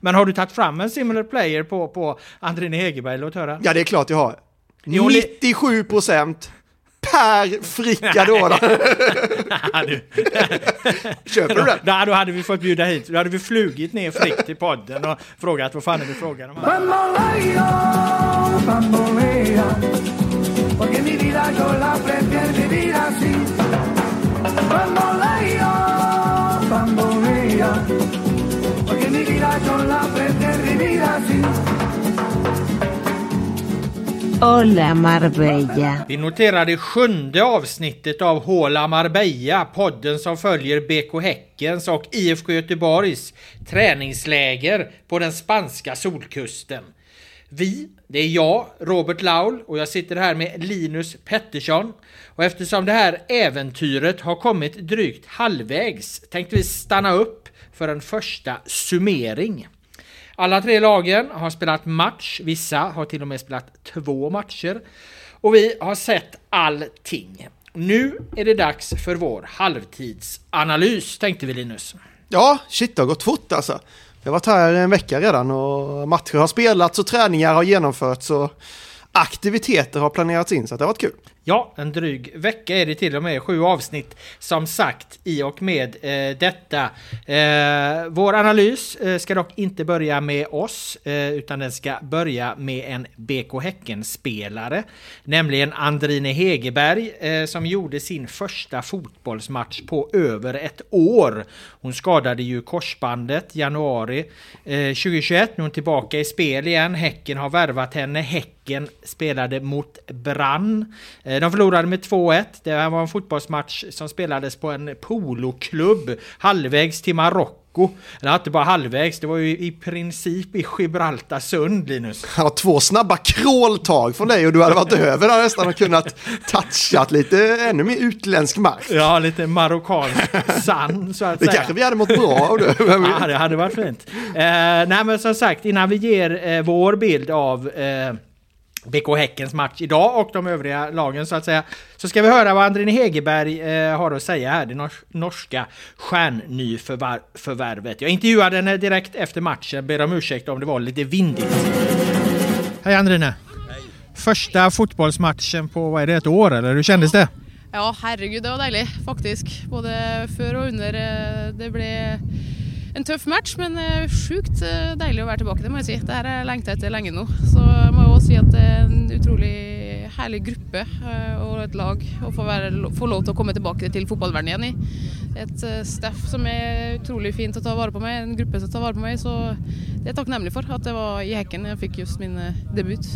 Men har du tagit fram en similar player på, på Andrine Hegerberg? Låt höra. Ja, det är klart jag har. Jo, li- 97 procent per Frickadora. Ja, du. Köper du den? Då, då hade vi fått bjuda hit, då hade vi flugit ner Frick till podden och frågat vad fan är det frågan om? Bamboleo, Hola Marbella. Vi noterar det sjunde avsnittet av Håla Marbella, podden som följer BK Häckens och IFK Göteborgs träningsläger på den spanska solkusten. Vi, det är jag, Robert Laul, och jag sitter här med Linus Pettersson. Och eftersom det här äventyret har kommit drygt halvvägs tänkte vi stanna upp för en första summering. Alla tre lagen har spelat match, vissa har till och med spelat två matcher. Och vi har sett allting. Nu är det dags för vår halvtidsanalys, tänkte vi Linus. Ja, shit det har gått fort alltså. Jag har varit här en vecka redan och matcher har spelats och träningar har genomförts och aktiviteter har planerats in så det har varit kul. Ja, en dryg vecka är det till och med. Sju avsnitt som sagt i och med eh, detta. Eh, vår analys eh, ska dock inte börja med oss, eh, utan den ska börja med en BK Häcken-spelare. Nämligen Andrine Hegerberg eh, som gjorde sin första fotbollsmatch på över ett år. Hon skadade ju korsbandet januari eh, 2021. Nu är hon tillbaka i spel igen. Häcken har värvat henne. Häcken spelade mot Brann. Eh, de förlorade med 2-1. Det här var en fotbollsmatch som spelades på en poloklubb halvvägs till Marocko. Eller inte bara halvvägs, det var ju i princip i Gibraltar sund, Linus. Ja, två snabba kråltag från dig och du hade varit över där nästan och kunnat touchat lite ännu mer utländsk mark. Ja, lite marockansk sand så att Det säga. kanske vi hade mått bra av det. Ja, det hade varit fint. Eh, nej, men som sagt, innan vi ger eh, vår bild av eh, BK Häckens match idag och de övriga lagen så att säga. Så ska vi höra vad Andrine Hegerberg eh, har att säga här, det nors- norska stjärnnyförvärvet. Jag intervjuade henne direkt efter matchen, ber om ursäkt om det var lite vindigt. Hej Andrine! Första fotbollsmatchen på, vad är det, ett år eller hur kändes det? Ja, herregud, det var deilig, faktisk. Både før og under. eh, Det ble en tøff match, men eh, sjukt eh, deilig å være tilbake. Det må jeg si. Det her har jeg lengta etter lenge nå. Så jeg må jo også si at det er en utrolig herlig gruppe eh, og et lag å få, være, få lov til å komme tilbake til fotballverdenen igjen i. Et staff som er utrolig fint å ta vare på meg, en gruppe som tar vare på meg. Så det er jeg takknemlig for at det var i Häcken jeg fikk just min debut.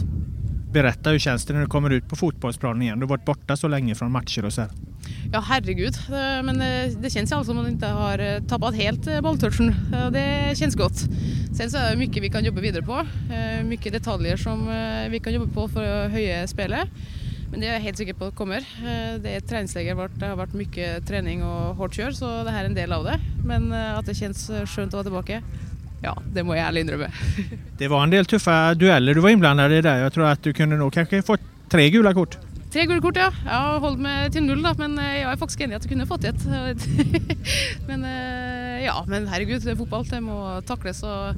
Berätta, hur känns det när du kommer ut på fotbollsplanen igen? Du har varit borta så länge från matcher och så här. Ja, herregud. Men eh, det känns i alla alltså som som man inte har eh, tappat helt eh, bolltouchen. Det känns gott. Sen så är det mycket vi kan jobba vidare på. Mycket detaljer som vi kan jobba på för att höja spelet. Men det är jag helt säker på att kommer. Det är ett träningsläger vart det har varit mycket träning och hårt kör, så det här är en del av det. men att det känns skönt att vara tillbaka. Ja, det må jag ärligt med. Det var en del tuffa dueller du var inblandad i där. Jag tror att du kunde nog kanske fått tre gula kort. Tre gula kort, ja. Jag har hållit mig till noll, da, men jeg jag är faktiskt i att jag kunde fått ett. men eh, ja, men herregud, det är fotboll. Det må tacklas och,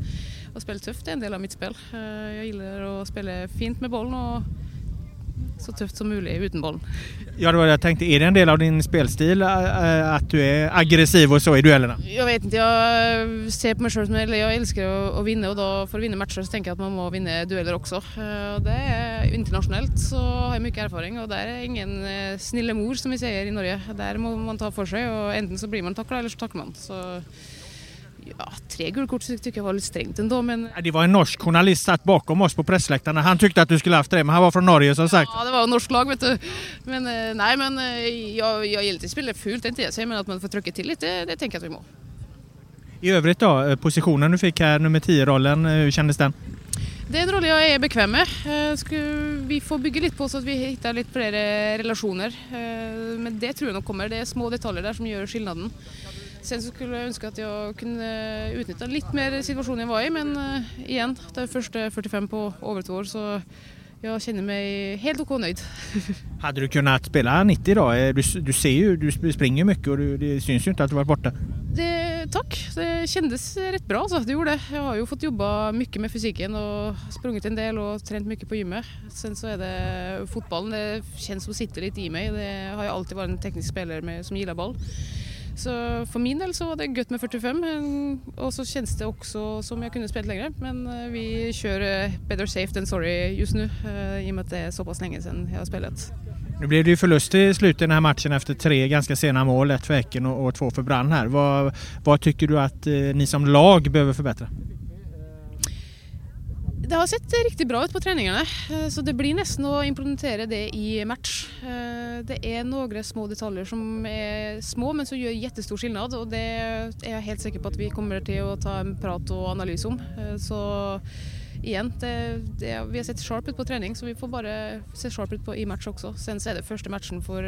och spela tufft. Det är en del av mitt spel. Jeg Jag gillar att spela fint med bollen og så tufft som möjligt utan bollen. Ja, det var det jag tänkte. Är det en del av din spelstil äh, att du är aggressiv och så i duellerna? Jag vet inte, jag ser på mig själv som eller jag älskar att, vinna och då för att vinna matcher så tänker jag att man måste vinna dueller också. Det är internationellt så har jag mycket erfarenhet och där är ingen snille mor som vi säger i Norge. Där måste man ta för sig och enten så blir man tacklad eller så tacklar man. Så ja, tre gula kort tycker jag var lite strängt ändå men Det var en norsk journalist satt bakom oss på pressläktarna. Han tyckte att du skulle haft det, men han var från Norge som sagt. Ja, det var norsk lag vet du. Men eh, nej, men eh, jag, jag gillar att spela fult, det inte jag säger, men att man får trycka till lite, det, det tänker jag att vi må. I övrigt då, eh, positionen du fick här, nummer 10-rollen, eh, hur kändes den? Det är en roll jag är bekväm med. Vi får bygga lite på så att vi hittar lite fler relationer. Men det tror jag nog kommer. Det är små detaljer där som gör skillnaden. Sen så skulle jag önska att jag kunde utnyttja lite mer situationen jag var i, men eh, igen, det är första 45 på över två år så jag känner mig helt okej nöjd. Hade du kunnat spela 90 då? Eh, Du, du ser ju, du springer mycket och du, det syns ju inte att du varit borta. Det, tack, det kändes rätt bra så det gjorde det. Jag har ju fått jobba mycket med fysiken och sprungit en del och tränat mycket på gymmet. Sen så är det fotbollen, det känns som sitter lite i mig. Det har jag alltid varit en teknisk spelare med, som gillar boll. Så för min del så var det gött med 45 eh, och så känns det också som jag kunde spela längre. Men eh, vi kör eh, better safe than sorry just nu i och med att det är så pass länge sedan jag har spelat. Nu blev det ju förlust i slutet av den här matchen efter tre ganska sena mål. Ett för Häcken och, och två för Brann här. Vad, vad tycker du att ni som lag behöver förbättra? Det har sett riktigt bra ut på träningarna, eh, så det blir nästan att implementera det i match. Eh, det är några små detaljer som är små men som gör jättestor skillnad och det är jag helt säker på att vi kommer till att ta en prat och analys om. Eh, så igen, det, det, vi har sett sharp ut på träning så vi får bara se sharp ut på, i match också. Sen så är det första matchen för,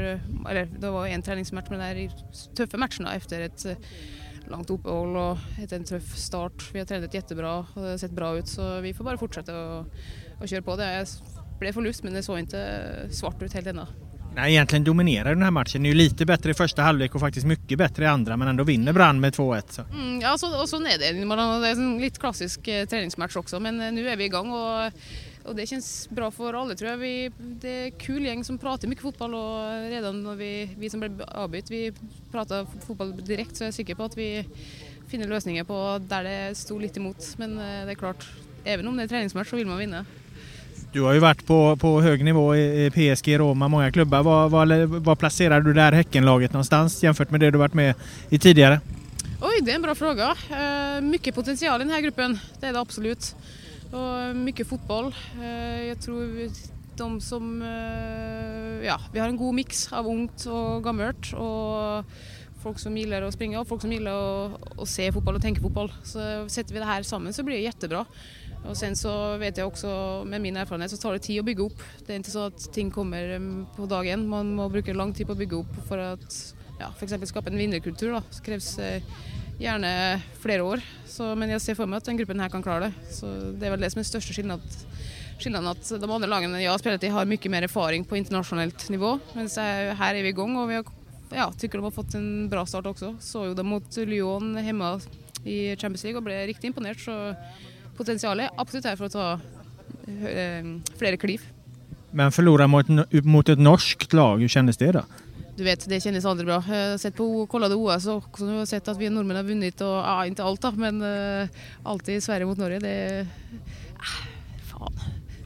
eller det var en träningsmatch men det är tuffa matcherna efter ett långt uppehåll och efter en tuff start. Vi har tränat jättebra och det har sett bra ut så vi får bara fortsätta och, och köra på. Det blev förlust men det såg inte svart ut helt ännu. Nej, egentligen dominerar den här matchen. Ni är lite bättre i första halvlek och faktiskt mycket bättre i andra men ändå vinner Brann med 2-1. Så. Mm, ja, så, och så är det. Det är en lite klassisk eh, träningsmatch också men eh, nu är vi igång och, och det känns bra för alla tror jag. Vi, det är kul gäng som pratar mycket fotboll och redan när vi, vi som blev avbytt, vi pratar fotboll direkt så jag är säker på att vi finner lösningar på där det stod lite emot. Men eh, det är klart, även om det är träningsmatch så vill man vinna. Du har ju varit på, på hög nivå i i PSG, Roma, många klubbar. Var, var, var placerar du det här Häckenlaget någonstans jämfört med det du varit med i tidigare? Oj, det är en bra fråga. Eh, mycket potential i den här gruppen, det är det absolut. Och mycket fotboll. Eh, jag tror de som... Eh, ja, vi har en god mix av ungt och gammalt. Och folk som gillar att springa och folk som gillar att, att se fotboll och tänka fotboll. Så sätter vi det här samman så blir det jättebra. Och sen så vet jag också med min erfarenhet så tar det tid att bygga upp. Det är inte så att ting kommer eh, på dagen. Man måste bruka lång tid på att bygga upp för att ja, för exempel skapa en vinnarkultur. Då. Så krävs gjerne gärna flera år. Så, men jag ser för mig att den gruppen här kan klara det. Så det är väl det som är största skillnad, skillnaden. Att de andra lagen jag har spelat i har mycket mer erfarenhet på internasjonalt nivå. Men her här, vi är vi igång och vi har, ja, tycker de har fått en bra start också. Så ju dem mot Lyon hemma i Champions League och blev riktigt imponerad. Så potensialet är absolut här för att ta eh, flere flera kliv. Men förlora mot, mot ett norskt lag, hur kändes det då? Du vet, det kändes aldrig bra. Jag har sett på kollade OS också och sett att vi norrmän har vunnit och ja, inte allt då, men uh, alltid Sverige mot Norge. Det ah, fan.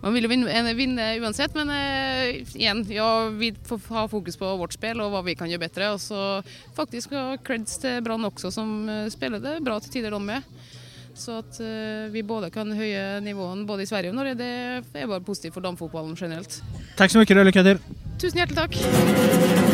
Man vill ju vinna, vinna oavsett men uh, igen, jag vill få ha fokus på vårt spel och vad vi kan göra bättre och så faktiskt jag creds till Brann också som spelade bra till tider de med. Så att uh, vi båda kan höja nivån både i Sverige och Norge, det är bara positivt för damfotbollen generellt. Tack så mycket, lycka till! Tusen hjärtligt tack!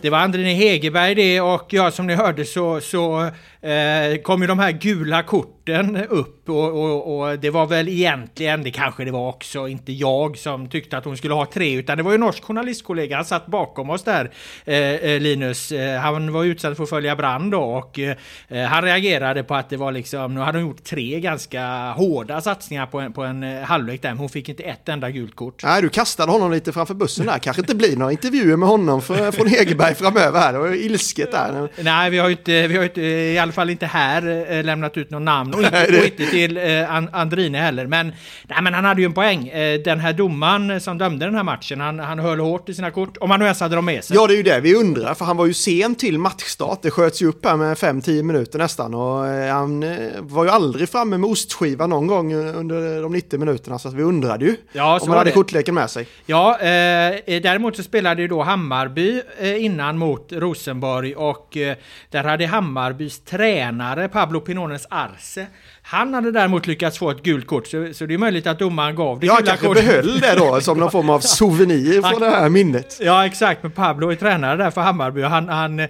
Det var Andrine Hegerberg det och ja, som ni hörde så, så eh, kom ju de här gula korten upp och, och, och, det var väl egentligen, det kanske det var också, inte jag som tyckte att hon skulle ha tre, utan det var ju norsk journalistkollega, han satt bakom oss där, eh, eh Linus. Eh, han var utsatt för att följa brand då och eh, han reagerade på att det var liksom, nu hade hon gjort tre ganska hårda satsningar på en, på en halvlek där, men hon fick inte ett enda gult kort. Nej, du kastade honom lite framför bussen där, kanske inte blir några intervjuer med honom för, från Hegerberg framöver här, det var ju ilsket där. Nej, vi har ju inte, vi har inte, i alla fall inte här eh, lämnat ut något namn och inte, och inte till eh, Andrine heller. Men, nej, men han hade ju en poäng. Eh, den här domaren som dömde den här matchen, han, han höll hårt i sina kort. Om han nu ens hade dem med sig. Ja, det är ju det vi undrar, för han var ju sen till matchstart. Det sköts ju upp här med 5-10 minuter nästan och han var ju aldrig framme med ostskiva någon gång under de 90 minuterna, så att vi undrade ju ja, om han hade det. kortleken med sig. Ja, eh, däremot så spelade ju då Hammarby eh, innan mot Rosenborg och eh, där hade Hammarbys tränare Pablo Pinones Arce han hade däremot lyckats få ett gult kort, så, så det är möjligt att domaren gav det Jag kanske kortet. behöll det då som någon form av souvenir från det här minnet. Ja, exakt. Men Pablo är tränare där för Hammarby och han, han, eh,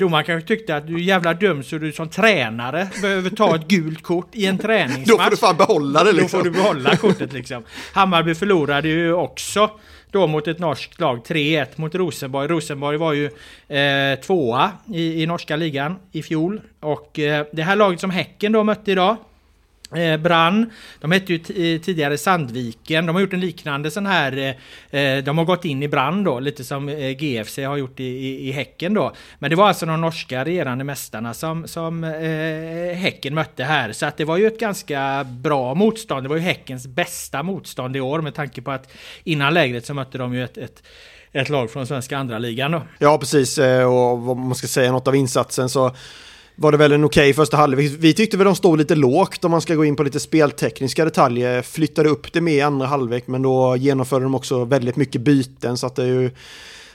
domaren kanske tyckte att du är jävla dum så du som tränare behöver ta ett gult kort i en träningsmatch. Då får du fan behålla det liksom. Då får du behålla kortet liksom. Hammarby förlorade ju också då mot ett norskt lag 3-1 mot Rosenborg. Rosenborg var ju eh, tvåa i, i norska ligan i fjol och eh, det här laget som Häcken då mötte idag Eh, brann. De hette ju tidigare Sandviken. De har gjort en liknande sån här... Eh, eh de har gått in i brand då, lite som eh, GFC har gjort i, i, i, Häcken då. Men det var alltså de norska regerande mästarna som, som eh, Häcken mötte här. Så att det var ju ett ganska bra motstånd. Det var ju Häckens bästa motstånd i år med tanke på att innan lägret så mötte de ju ett, ett ett lag från svenska andra ligan då. Ja, precis. Eh, och om man ska säga något av insatsen så var det väl en okej okay första halvlek. Vi tyckte väl de stod lite lågt om man ska gå in på lite speltekniska detaljer. Flyttade upp det med i andra halvlek men då genomförde de också väldigt mycket byten så att det är ju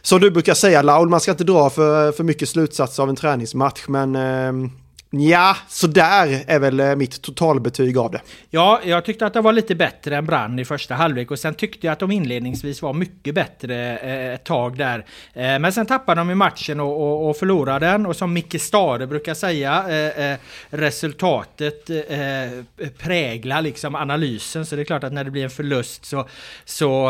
som du brukar säga Laul, man ska inte dra för, för mycket slutsatser av en träningsmatch men eh, Ja, så där är väl eh, mitt totalbetyg av det. Ja, jag tyckte att det var lite bättre än Brann i första halvlek och sen tyckte jag att de inledningsvis var mycket bättre eh, ett tag där. Eh, men sen tappade de i matchen och, och, och förlorade den och som Micke Stare brukar säga, eh, eh resultatet eh, präglar liksom analysen så det är klart att när det blir en förlust så, så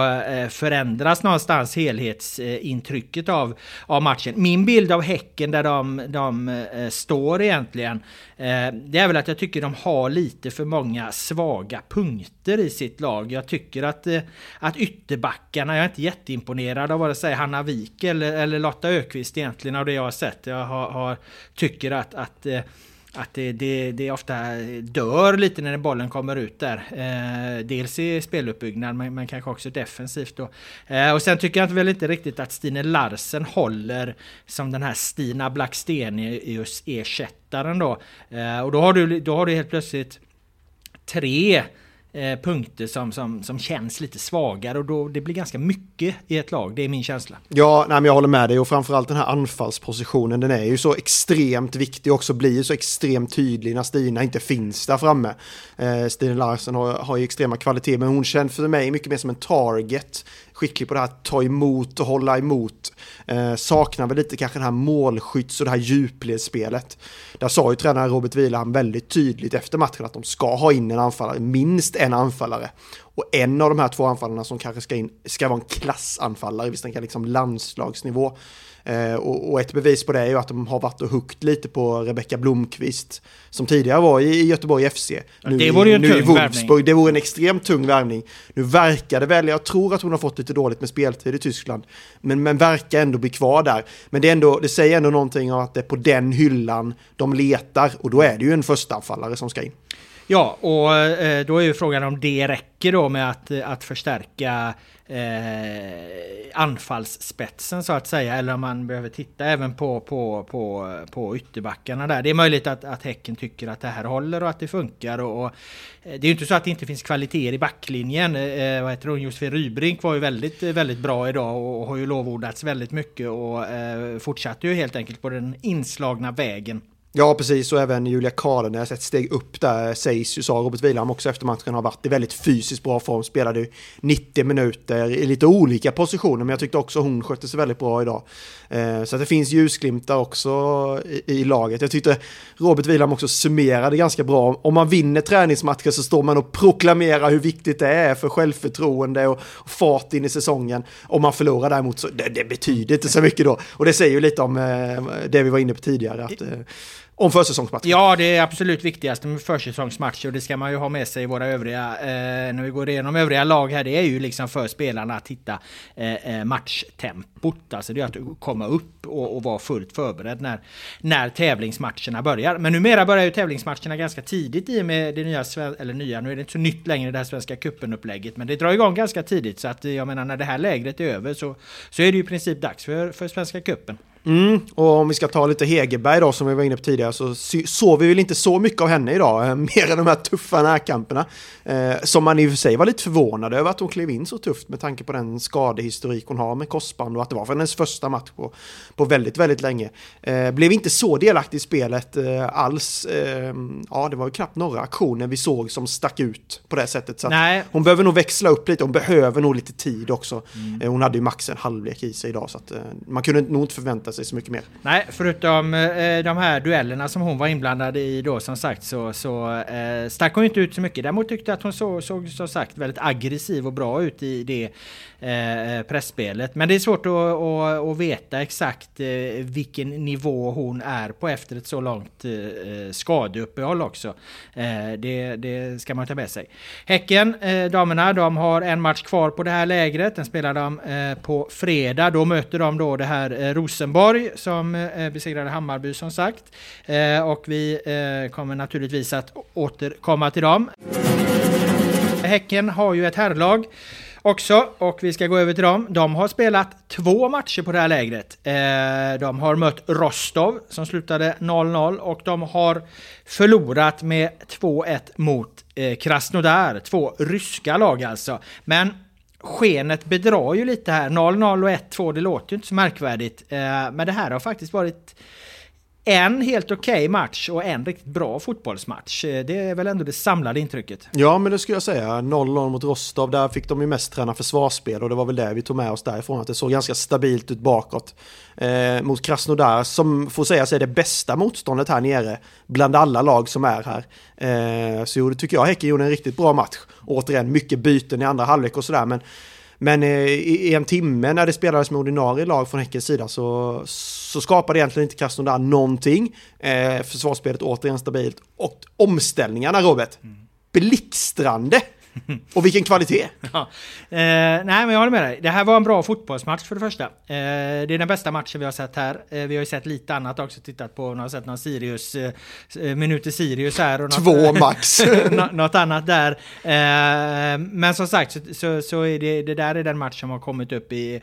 förändras någonstans helhetsintrycket av, av matchen. Min bild av Häcken där de, de står egentligen serien. Eh, det är väl att jag tycker de har lite för många svaga punkter i sitt lag. Jag tycker att, eh, att ytterbackarna, jag är inte jätteimponerad av vare sig Hanna Wik eller, eller Lotta Ökvist egentligen av det jag har sett. Jag har, har tycker att, att eh, att det, det, det ofta dör lite när bollen kommer ut där. Eh, dels i speluppbyggnad men, men kanske också defensivt då. Eh, och sen tycker jag väl inte riktigt att Stine Larsen håller som den här Stina Blackstenius ersättaren då. Eh, och då har, du, då har du helt plötsligt tre eh, punkter som, som, som känns lite svagare och då det blir ganska mycket i ett lag. Det är min känsla. Ja, nej, men jag håller med dig och framförallt den här anfallspositionen. Den är ju så extremt viktig och också blir så extremt tydlig när Stina inte finns där framme. Eh, Stina Larsen har, har ju extrema kvaliteter men hon känns för mig mycket mer som en target skicklig på det här att ta emot och hålla emot. Eh, saknar väl lite kanske det här målskytts och det här djupledsspelet. Där sa ju tränaren Robert Wieland väldigt tydligt efter matchen att de ska ha in en anfallare, minst en anfallare. Och en av de här två anfallarna som kanske ska in ska vara en klassanfallare, vi kan liksom landslagsnivå. Eh, och, ett bevis på det är ju att de har varit och hukt lite på Rebecka Blomqvist som tidigare var i, Göteborg FC. Nu, det vore ju en nu tung värvning. Det vore en extremt tung värvning. Nu verkar det väl, jag tror att hon har fått lite dåligt med speltid i Tyskland, men, men verkar ändå bli kvar där. Men det, är ändå, det säger ändå någonting om att det är på den hyllan de letar och då är det ju en förstaanfallare som ska in. Ja, och eh, då är ju frågan om det räcker då med att, att förstärka eh, anfallsspetsen så att säga. Eller om man behöver titta även på, på, på, på ytterbackarna där. Det är möjligt att, att Häcken tycker att det här håller och att det funkar. Och, och eh, det är ju inte så att det inte finns kvaliteter i backlinjen. Eh, eh vad heter hon? Josefin Rybrink var ju väldigt, väldigt bra idag och, och har ju lovordats väldigt mycket och eh, fortsatte ju helt enkelt på den inslagna vägen. Ja, precis. Och även Julia Karlenäs, ett steg upp där sägs ju, sa Robert Wieland också efter matchen, har varit i väldigt fysiskt bra form. Spelade ju 90 minuter i lite olika positioner, men jag tyckte också hon skötte sig väldigt bra idag. Eh, så att det finns ljusglimtar också i, i laget. Jag tyckte Robert Wieland också summerade ganska bra. Om man vinner träningsmatcher så står man och proklamerar hur viktigt det är för självförtroende och, och fart in i säsongen. Om man förlorar däremot så det, det betyder inte så mycket då. Och det säger ju lite om eh, det vi var inne på tidigare. Att, eh, om försäsongsmatcher. Ja, det är absolut viktigast med försäsongsmatcher och det ska man ju ha med sig i våra övriga, eh, när vi går igenom övriga lag här, det är ju liksom för spelarna att hitta eh, eh matchtempot. Alltså det är att komma upp och, och vara fullt förberedd när, när tävlingsmatcherna börjar. Men numera börjar ju tävlingsmatcherna ganska tidigt i och med det nya, eller nya, nu är det inte så nytt längre det här Svenska cupen-upplägget, men det drar igång ganska tidigt så att jag menar när det här lägret är över så, så är det ju i princip dags för, för Svenska cupen. Mm, och om vi ska ta lite Hegerberg då som vi var inne på tidigare så såg vi väl inte så mycket av henne idag, eh, mer än de här tuffa närkamperna. Eh, som man i och för sig var lite förvånad över att hon klev in så tufft med tanke på den skadehistorik hon har med korsband och att det var för hennes första match på, på väldigt, väldigt länge. Eh, blev inte så delaktig i spelet eh, alls. Eh, ja, det var ju knappt några aktioner vi såg som stack ut på det sättet. Så hon behöver nog växla upp lite, hon behöver nog lite tid också. Mm. Eh, hon hade ju max en halvlek i sig idag så att man kunde nog inte förvänta sig så mycket mer. Nej, förutom eh, de här duellerna som hon var inblandad i då som sagt så, så eh, stack hon inte ut så mycket. Däremot tyckte jag att hon så, såg som sagt väldigt aggressiv och bra ut i det Eh, eh, pressspelet. Men det är svårt att, att, att veta exakt eh, vilken nivå hon är på efter ett så långt eh, eh skadeuppehåll också. Det, det, ska man ta med sig. Häcken, damerna, de har en match kvar på det här lägret. Den spelar de på fredag. Då möter de då det här Rosenborg som besegrade Hammarby som sagt. och vi kommer naturligtvis att återkomma till dem. Häcken har ju ett herrlag också och vi ska gå över till dem. De har spelat två matcher på det här lägret. Eh, de har mött Rostov som slutade 0-0 och de har förlorat med 2-1 mot eh, Krasnodar. Två ryska lag alltså. Men skenet bedrar ju lite här. 0-0 och 1-2, det låter ju inte så märkvärdigt. Eh, men det här har faktiskt varit en helt okej okay match och en riktigt bra fotbollsmatch. Eh, det är väl ändå det samlade intrycket. Ja, men det skulle jag säga. 0-0 mot Rostov, där fick de ju mest träna försvarsspel och det var väl det vi tog med oss därifrån. Att det såg ganska stabilt ut bakåt. Eh, mot Krasnodar, som får sägas är det bästa motståndet här nere bland alla lag som är här. Eh, så det tycker jag Häcken gjorde en riktigt bra match. Återigen, mycket byten i andra halvlek och sådär, men men eh, i en timme när det spelades med ordinarie lag från Häckens sida så, så skapade egentligen inte Krasnodar någonting. Eh, försvarsspelet återigen stabilt. Och omställningarna, Robert, mm. blixtrande! Och vilken kvalitet! Ja. Eh, nej, men jag håller med dig. Det här var en bra fotbollsmatch för det första. Eh, det är den bästa matchen vi har sett här. Eh, vi har ju sett lite annat också, tittat på, har sett någon Sirius, eh, eh, minuter Sirius här. Och något, Två max! något annat där. Eh, men som sagt, så, så, så, är det, det där är den match som har kommit upp i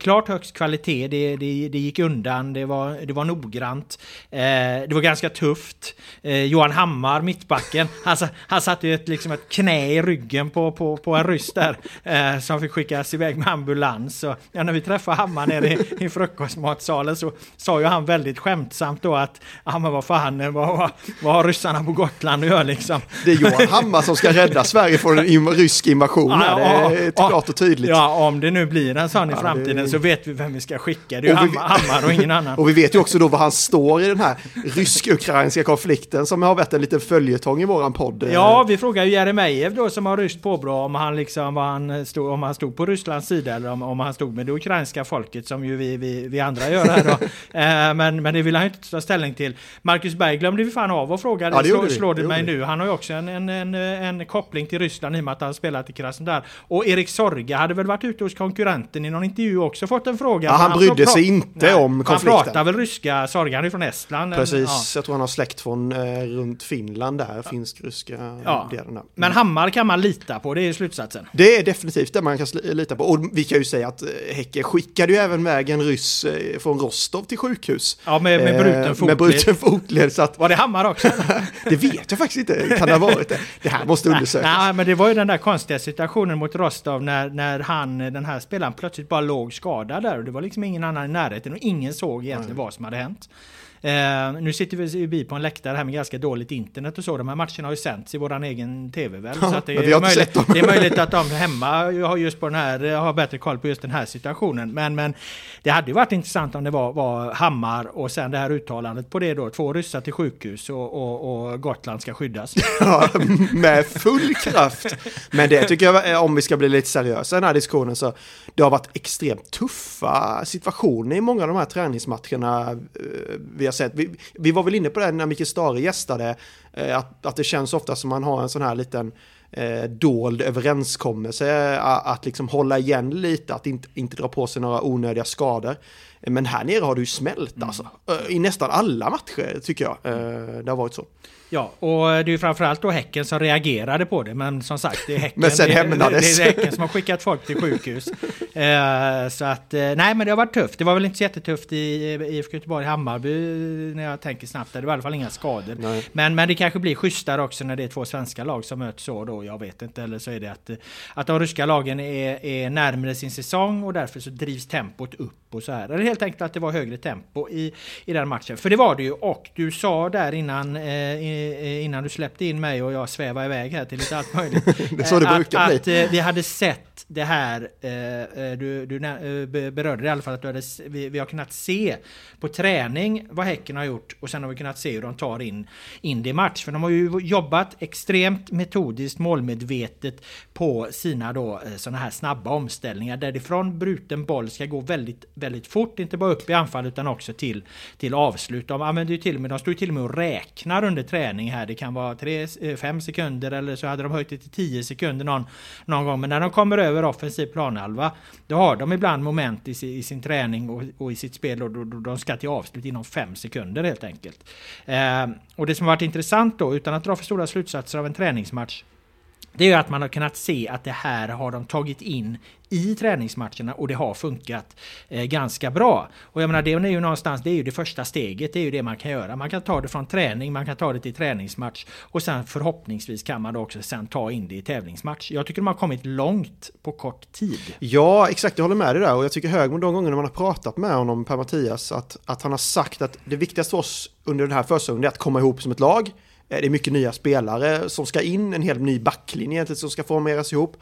klart högst kvalitet. Det, det, det gick undan, det var, det var noggrant. det var ganska tufft. Johan Hammar, mittbacken, han, han satte ju ett, liksom ett knä i ryggen på, på, på en ryss där eh, som fick skickas iväg med ambulans. Så, ja, när vi träffade Hammar nere i, i frukostmatsalen så sa ju han väldigt skämtsamt då att ja men vad fan, vad, vad, vad har ryssarna på Gotland att göra liksom? Det är Johan Hammar som ska rädda Sverige från en in, rysk invasion. Ja, det är ja, klart och tydligt. Ja, om det nu blir en sån i framtiden det... så vet vi vem vi ska skicka. Det är ju Hammar, Hammar och ingen annan. Och vi vet ju också då var han står i den här rysk-ukrainska konflikten som har varit en liten följetong i våran podd. Ja, vi frågar ju Jeremejeff då som har ryskt påbrå om han liksom han stod, om han stod på Rysslands sida eller om, om han stod med det ukrainska folket som ju vi, vi, vi andra gör här då. eh, men, men det vill han inte ta ställning till. Marcus Berg glömde vi fan av och frågade, ja, det slår, slår det, det mig nu? Han har ju också en, en, en, en, koppling till Ryssland i och med att han spelat i Krasnodar. Och Erik Sorga hade väl varit ute hos konkurrenten i någon intervju också fått en fråga. Ja, han, han brydde sig inte nej, om konflikten. Han pratar väl ryska, Sorga han är från Estland. Precis, ja. jag tror han har släkt från eh, runt Finland där, finsk-ryska ja. Men Hammar kan man lita på, det är slutsatsen. Det är definitivt det man kan lita på. Och vi kan ju säga att eh, Häcken skickade ju även väg en ryss eh, från Rostov till sjukhus. Ja, med, med bruten fotled. Med bruten fotled så att, Var det Hammar också? det vet jag faktiskt inte. Kan det ha varit det? Det här måste undersökas. Nej, men det var ju den där konstiga situationen mot Rostov när, när han, den här spelaren, plötsligt bara låg skadad där. Och det var liksom ingen annan i närheten och ingen såg egentligen mm. vad som hade hänt. Eh, nu sitter vi på en läktare här med ganska dåligt internet och så. De här matcherna har ju sänts i våran egen tv väl? Ja, så det, vi är möjligt, det är möjligt att de hemma har just på den här, har bättre koll på just den här situationen. Men, men det hade ju varit intressant om det var, var Hammar och sen det här uttalandet på det då. Två ryssar till sjukhus och, och, och Gotland ska skyddas. Ja, med full kraft. Men det tycker jag, eh, om vi ska bli lite seriösa i den här diskussionen, så det har varit extremt tuffa situationer i många av de här träningsmatcherna eh, vi sett. Vi, vi var väl inne på det när Micke Stare gästade, eh, att, att det känns ofta som man har en sån här liten eh, dold överenskommelse eh, att liksom hålla igen lite, att inte, inte dra på sig några onödiga skador. Men här nere har det ju smält alltså. Eh, I nästan alla matcher tycker jag eh, det har varit så. Ja, och det är ju framförallt då Häcken som reagerade på det. Men som sagt, det är Häcken, Men sen det, hämnades. det är Häcken som har skickat folk till sjukhus. Eh, så att, eh, nej men det har varit tufft. Det var väl inte så jättetufft i IFK Göteborg-Hammarby när jag tänker snabbt. Det var i alla fall inga skador. Nej. Men, men det kanske blir schysstare också när det är två svenska lag som möts så då. Jag vet inte. Eller så är det att, eh, att de ryska lagen är, är närmare sin säsong och därför så drivs tempot upp och så här. Eller helt enkelt att det var högre tempo i, i den matchen. För det var det ju. Och du sa där innan, eh, innan du släppte in mig och jag svävade iväg här till lite allt möjligt. Det är så det eh, brukar att, bli. att eh, vi hade sett det här, eh, eh, du, du eh, berörde det i alla fall, att du hade, vi, vi har kunnat se på träning vad Häcken har gjort och sen har vi kunnat se hur de tar in, in det i match. För de har ju jobbat extremt metodiskt, målmedvetet på sina då sådana här snabba omställningar där det från bruten boll ska gå väldigt, väldigt fort, inte bara upp i anfall utan också till, till avslut. De använder ju till och med, de står ju till och med och räknar under träning här. Det kan vara 3-5 eh, sekunder eller så hade de höjt det till 10 sekunder någon, någon gång. Men när de kommer över offensiv planhalva, då har de ibland moment i, i sin träning och, och i sitt spel och då, då de ska till avslut inom 5 sekunder helt enkelt. Eh, och det som har varit intressant då, utan att dra för stora slutsatser av en träningsmatch, det är att man har kunnat se att det här har de tagit in i träningsmatcherna och det har funkat eh, ganska bra. Och jag menar det är ju någonstans, det är ju det första steget, det är ju det man kan göra. Man kan ta det från träning, man kan ta det till träningsmatch och sen förhoppningsvis kan man då också sen ta in det i tävlingsmatch. Jag tycker de har kommit långt på kort tid. Ja, exakt, jag håller med dig där och jag tycker Högmo de gånger man har pratat med honom, Per Mattias, att, att han har sagt att det viktigaste för oss under den här försäsongen är att komma ihop som ett lag. Eh, det är mycket nya spelare som ska in, en helt ny backlinje egentligen som ska formeras ihop.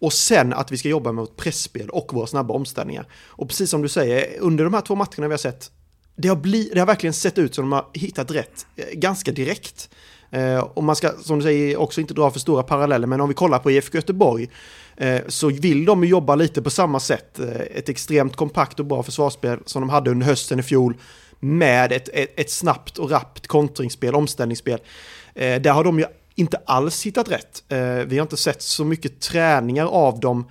Och sen att vi ska jobba mot pressspel och våra snabba omställningar. Och precis som du säger, under de här två matcherna vi har sett, det har, bli, det har verkligen sett ut som de har hittat rätt eh, ganska direkt. Eh, och man ska, som du säger, också inte dra för stora paralleller, men om vi kollar på IFK Göteborg eh, så vill de jobba lite på samma sätt. Eh, ett extremt kompakt och bra försvarsspel som de hade under hösten i fjol med ett, ett, ett snabbt och rappt kontringsspel, omställningsspel. Eh, där har de ju inte alls hittat rätt. Eh, vi har inte sett så mycket träningar av dem eh,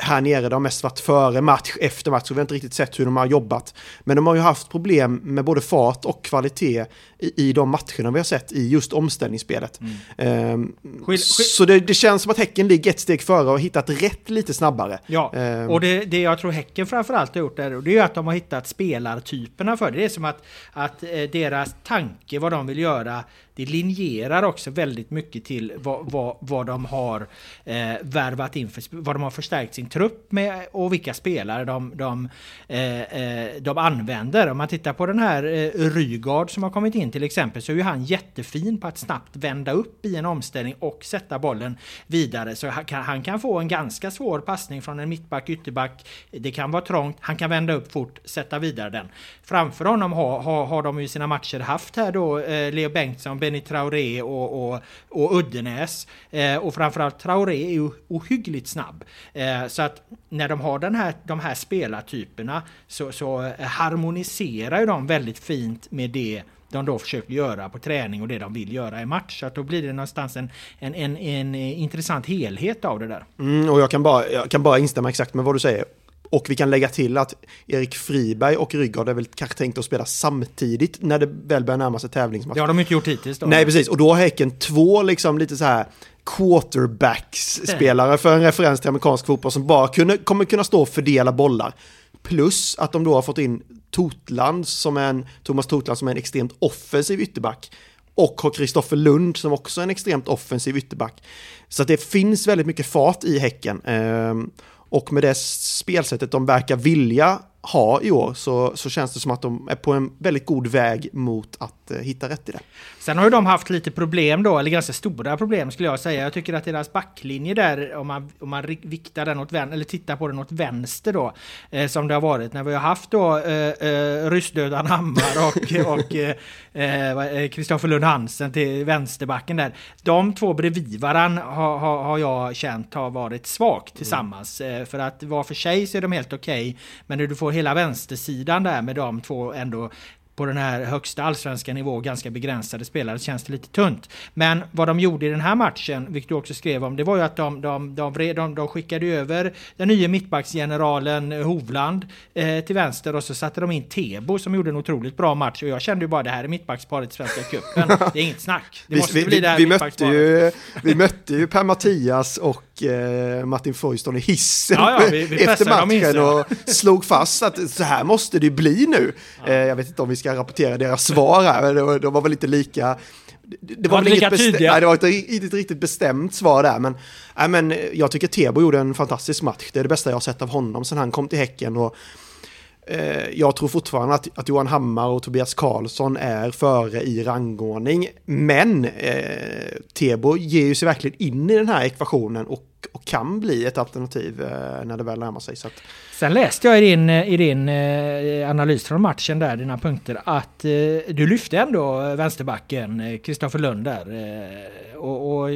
här nere. Det har mest varit före match, efter match, så vi har inte riktigt sett hur de har jobbat. Men de har ju haft problem med både fart och kvalitet i, i de matcherna vi har sett i just omställningsspelet. Ehm, Skil- skil- så det, det känns som att Häcken ligger ett steg före och har hittat rätt lite snabbare. Ja, Ehm. och det, det jag tror Häcken framförallt har gjort där, det är ju att de har hittat spelartyperna för det. Det är som att, att eh, deras tanke, vad de vill göra, det linjerar också väldigt mycket till vad, vad, vad de har eh, värvat in, för, vad de har förstärkt sin trupp med och vilka spelare de, de, eh, eh, de använder. Om man tittar på den här eh, Rygaard som har kommit in till exempel så är ju han jättefin på att snabbt vända upp i en omställning och sätta bollen vidare. Så han kan, han kan få en ganska svår passning från en mittback, ytterback. Det kan vara trångt. Han kan vända upp fort, sätta vidare den. Framför honom har, har, har de ju i sina matcher haft här då eh, Leo Bengtsson, Benny Traoré och, och, och Uddenäs. Eh, och framförallt Traoré är ju ohyggligt snabb. Eh, så att när de har den här, de här spelartyperna så, så harmoniserar ju de väldigt fint med det de då försöker göra på träning och det de vill göra i match. Så att då blir det någonstans en, en, en, en eh, intressant helhet av det där. Mm, och jag kan, bara, jag kan bara instämma exakt med vad du säger. Och vi kan lägga till att Erik Friberg och Rygaard är väl kanske tänkt att spela samtidigt när det väl börjar närma sig tävlingsmatch. Det har de inte gjort hittills då. Nej, precis. Och då har Häcken två liksom lite så här quarterbacks-spelare för en referens till amerikansk fotboll som bara kunde, kommer kunna stå och fördela bollar. Plus att de då har fått in Totland som en, Thomas Totland som är en extremt offensiv ytterback. Och har Kristoffer Lund som också är en extremt offensiv ytterback. Så att det finns väldigt mycket fart i Häcken. Och med det spelsättet de verkar vilja har i år så, så känns det som att de är på en väldigt god väg mot att eh, hitta rätt i det. Sen har ju de haft lite problem då, eller ganska stora problem skulle jag säga. Jag tycker att deras backlinje där, om man, om man viktar den åt vänster, eller tittar på den åt vänster då, eh, som det har varit när vi har haft då eh, eh, ryssdödan Hammar och, och Kristoffer eh, Lund Hansen till vänsterbacken där. De två bredvid varann har, har, har jag känt har varit svagt tillsammans. Mm. för att var för sig så är de helt okej, okay, men när du får hela vänstersidan där med de två ändå på den här högsta allsvenska nivå ganska begränsade spelare känns det lite tunt. Men vad de gjorde i den här matchen, vilket du också skrev om, det var ju att de, de, de, de, de skickade över den nya mittbacksgeneralen Hovland eh, till vänster och så satte de in Tebo som gjorde en otroligt bra match och jag kände ju bara det här är mittbacksparet i Svenska cupen. Det är inget snack. Det måste vi, bli det här vi, mötte ju, vi mötte ju Per-Mattias och eh, Martin Foyston i hissen ja, ja, vi, vi efter matchen och slog fast att så här måste det bli nu. Eh, jag vet inte om vi ska rapportera deras svar här, de, de var väl lite lika det, var, var lika tydliga. Nej, det var ett, ett riktigt bestämt svar där, men, nej, men jag tycker Tebo gjorde en fantastisk match. Det är det bästa jag har sett av honom sedan han kom till Häcken. Och, eh, jag tror fortfarande att, att, Johan Hammar och Tobias Karlsson är före i rangordning, men eh, Tebo ger ju sig verkligen in i den här ekvationen och och kan bli ett alternativ eh, när det väl närmar sig. Så att... Sen läste jag i din, i din eh, analys från matchen där, dina punkter, att eh, du lyfte ändå vänsterbacken Kristoffer Lund där och, och,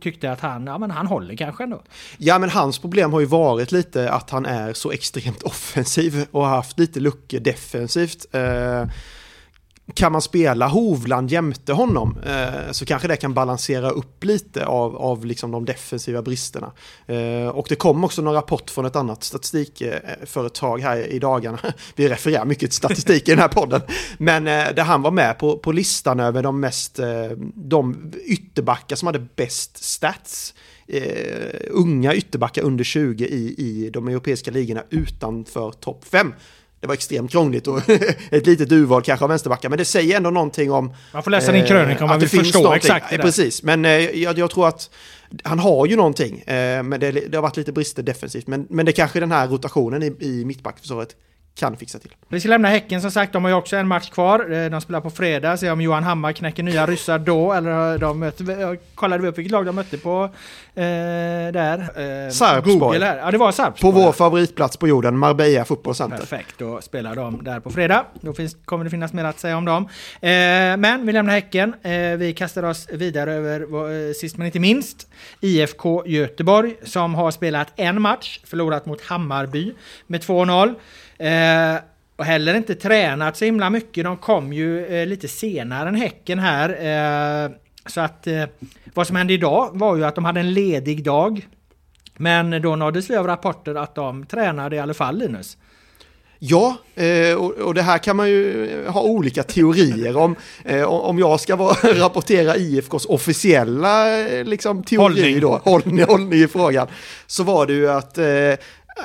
tyckte att han, ja, men han håller kanske ändå. Ja, men hans problem har ju varit lite att han är så extremt offensiv och har haft lite luckor defensivt kan man spela Hovland jämte honom eh, så kanske det kan balansera upp lite av, av liksom de defensiva bristerna. Eh, och det kom också någon rapport från ett annat statistikföretag här i dagarna. Vi refererar mycket till statistik i den här podden. Men eh, där han var med på, på listan över de mest, eh, de ytterbackar som hade bäst stats. Eh, unga ytterbackar under 20 i, i de europeiska ligorna utanför topp 5 det var extremt krångligt och ett litet urval kanske av vänsterbackar, men det säger ändå någonting om... Man får läsa din krönika om man vill förstå någonting. exakt det Precis, men eh, jag, jag, tror att han har ju någonting, eh, men det, det, har varit lite brister defensivt. Men, men det är kanske den här rotationen i, i mittbackförsvaret kan fixa till. Vi ska lämna Häcken som sagt, de har ju också en match kvar. Eh, de spelar på fredag, se om Johan Hammar knäcker nya ryssar då, eller de möter, jag kollade upp vilket lag de mötte på eh, där. Eh, Sarpsborg. Ja, det var Sarpsborg. På vår favoritplats på jorden, Marbella fotbollscenter. Perfekt, då spelar de där på fredag. Då finns, kommer det finnas mer att säga om dem. Eh, men vi lämnar Häcken. Eh, vi kastar oss vidare över, eh, sist men inte minst, IFK Göteborg som har spelat en match, förlorat mot Hammarby med 2-0. Eh, och heller inte tränat så himla mycket. De kom ju eh, lite senare än Häcken här. Eh, så att eh, vad som hände idag var ju att de hade en ledig dag. Men då nåddes vi av rapporter att de tränade i alla fall Linus. Ja, eh, och det här kan man ju ha olika teorier om. Eh, om jag ska rapportera IFKs officiella liksom, teori hållning. då, hållning, hållning i frågan, så var det ju att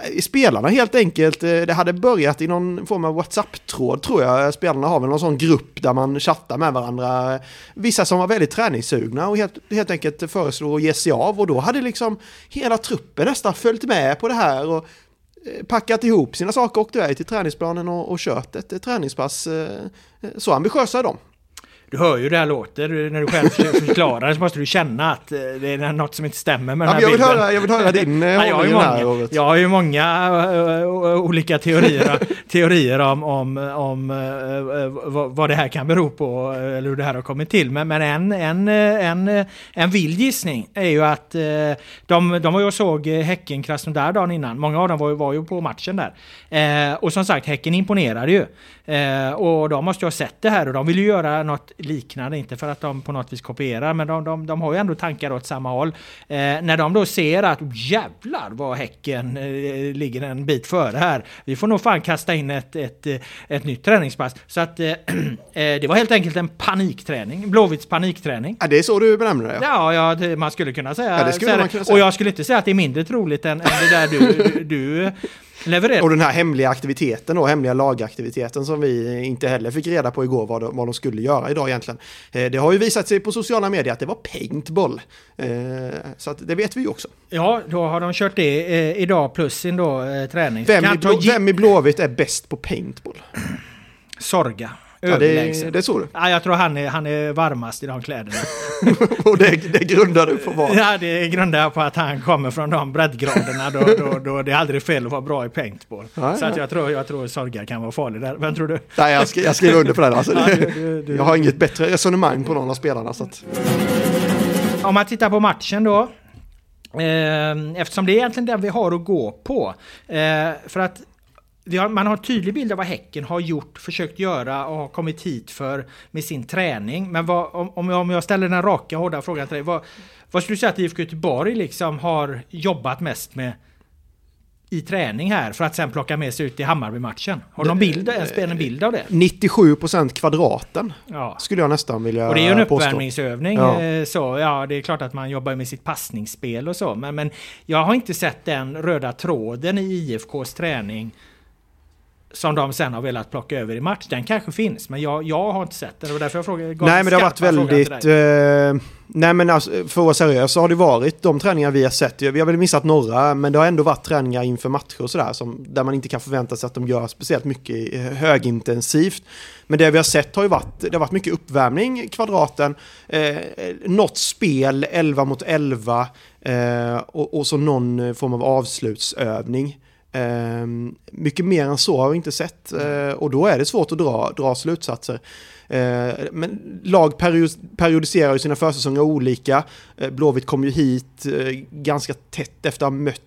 Eh, spelarna helt enkelt, eh, det hade börjat i någon form av WhatsApp-tråd tror jag. Spelarna har väl någon sån grupp där man chattar med varandra. Vissa som var väldigt träningssugna och helt, helt enkelt föreslog att ge sig av och då hade liksom hela truppen nästan följt med på det här och eh, packat ihop sina saker och åkt iväg till träningsplanen och, och kört ett, ett träningspass. Så ambitiösa är de. Du hör ju det här låter. När du själv förklarar så måste du känna att eh, det är något som inte stämmer med den här jag vill bilden. Höra, jag vill höra din ja, jag, har ju många, jag har ju många uh, olika teorier, teorier om, om, om vad det här kan bero på eller hur det här har kommit till. Men, men en, en, en, en vild gissning är ju att de, de var ju och såg Häcken Krasnodar dagen innan. Många av dem var, var ju på matchen där. och som sagt, Häcken imponerade ju. och de måste ju ha sett det här och de vill ju göra något liknande, inte för att de på något vis kopierar, men de, de, de har ju ändå tankar åt samma håll. Eh, när de då ser att jävlar vad Häcken eh, ligger en bit före här. Vi får nog fan kasta in ett, ett, ett nytt träningspass. Så att eh, eh det var helt enkelt en panikträning, Blåvitts panikträning. Ja, det är så du benämner det? Ja, ja det, man skulle kunna säga. Ja, skulle man kunna säga. Och jag skulle inte säga att det är mindre troligt än, än det där du, du, du Levererar. Och den här hemliga aktiviteten då, hemliga lagaktiviteten som vi inte heller fick reda på igår vad de, vad de skulle göra idag egentligen. Eh, det har ju visat sig på sociala medier att det var paintball. Eh, så att det vet vi ju också. Ja, då har de kört det eh, idag plus sin då, träning. Vem i, blå, vem i Blåvitt är bäst på paintball? Sorga. Ja, det, det tror du. Ja, jag tror han är, han är varmast i de kläderna. Och det, det grundar du på vad? Ja, det grundar jag på att han kommer från de breddgraderna då, då, då det är aldrig fel att vara bra i paintball. Ja, så att ja. jag tror, jag tror Sorga kan vara farlig där. Vem tror du? Nej, jag, sk jag skriver under på den. Alltså. Ja, du- du- Jag har inget bättre resonemang på någon av spelarna. Så att... Om man tittar på matchen då. Eh, eftersom det är egentligen den vi har att gå på. Eh, för att man har en tydlig bild av vad Häcken har gjort, försökt göra och har kommit hit för med sin träning. Men vad, om, om, jag, ställer den raka hårda frågan till dig. Vad, vad skulle du säga att IFK Göteborg liksom har jobbat mest med i träning här för att sen plocka med sig ut i Hammarby-matchen? Har någon bild, en bild av det? 97% kvadraten Ja. skulle jag nästan vilja Och det är ju en påstå. uppvärmningsövning. Ja. eh, Så, ja, det är klart att man jobbar med sitt passningsspel och så. Men, men jag har inte sett den röda tråden i IFKs träning som de sen har velat plocka över i match. Den kanske finns, men jag, jag har inte sett den. Det var därför jag frågade. Nej en men det har varit väldigt... dig. Eh, nej men alltså, för att vara seriös så har det varit de träningar vi har sett. Vi har väl missat några men det har ändå varit träningar inför matcher och sådär. som- Där man inte kan förvänta sig att de gör speciellt mycket eh, högintensivt. Men det vi har sett har ju varit, det har varit mycket uppvärmning, kvadraten, eh, något spel, 11 mot 11 eh, och, och så någon form av avslutsövning. Eh, mycket mer än så har vi inte sett eh, och då är det svårt att dra, dra slutsatser. Eh, men lag period, periodiserar ju sina försäsonger olika. Eh, Blåvitt kom ju hit ganska tätt efter att ha mött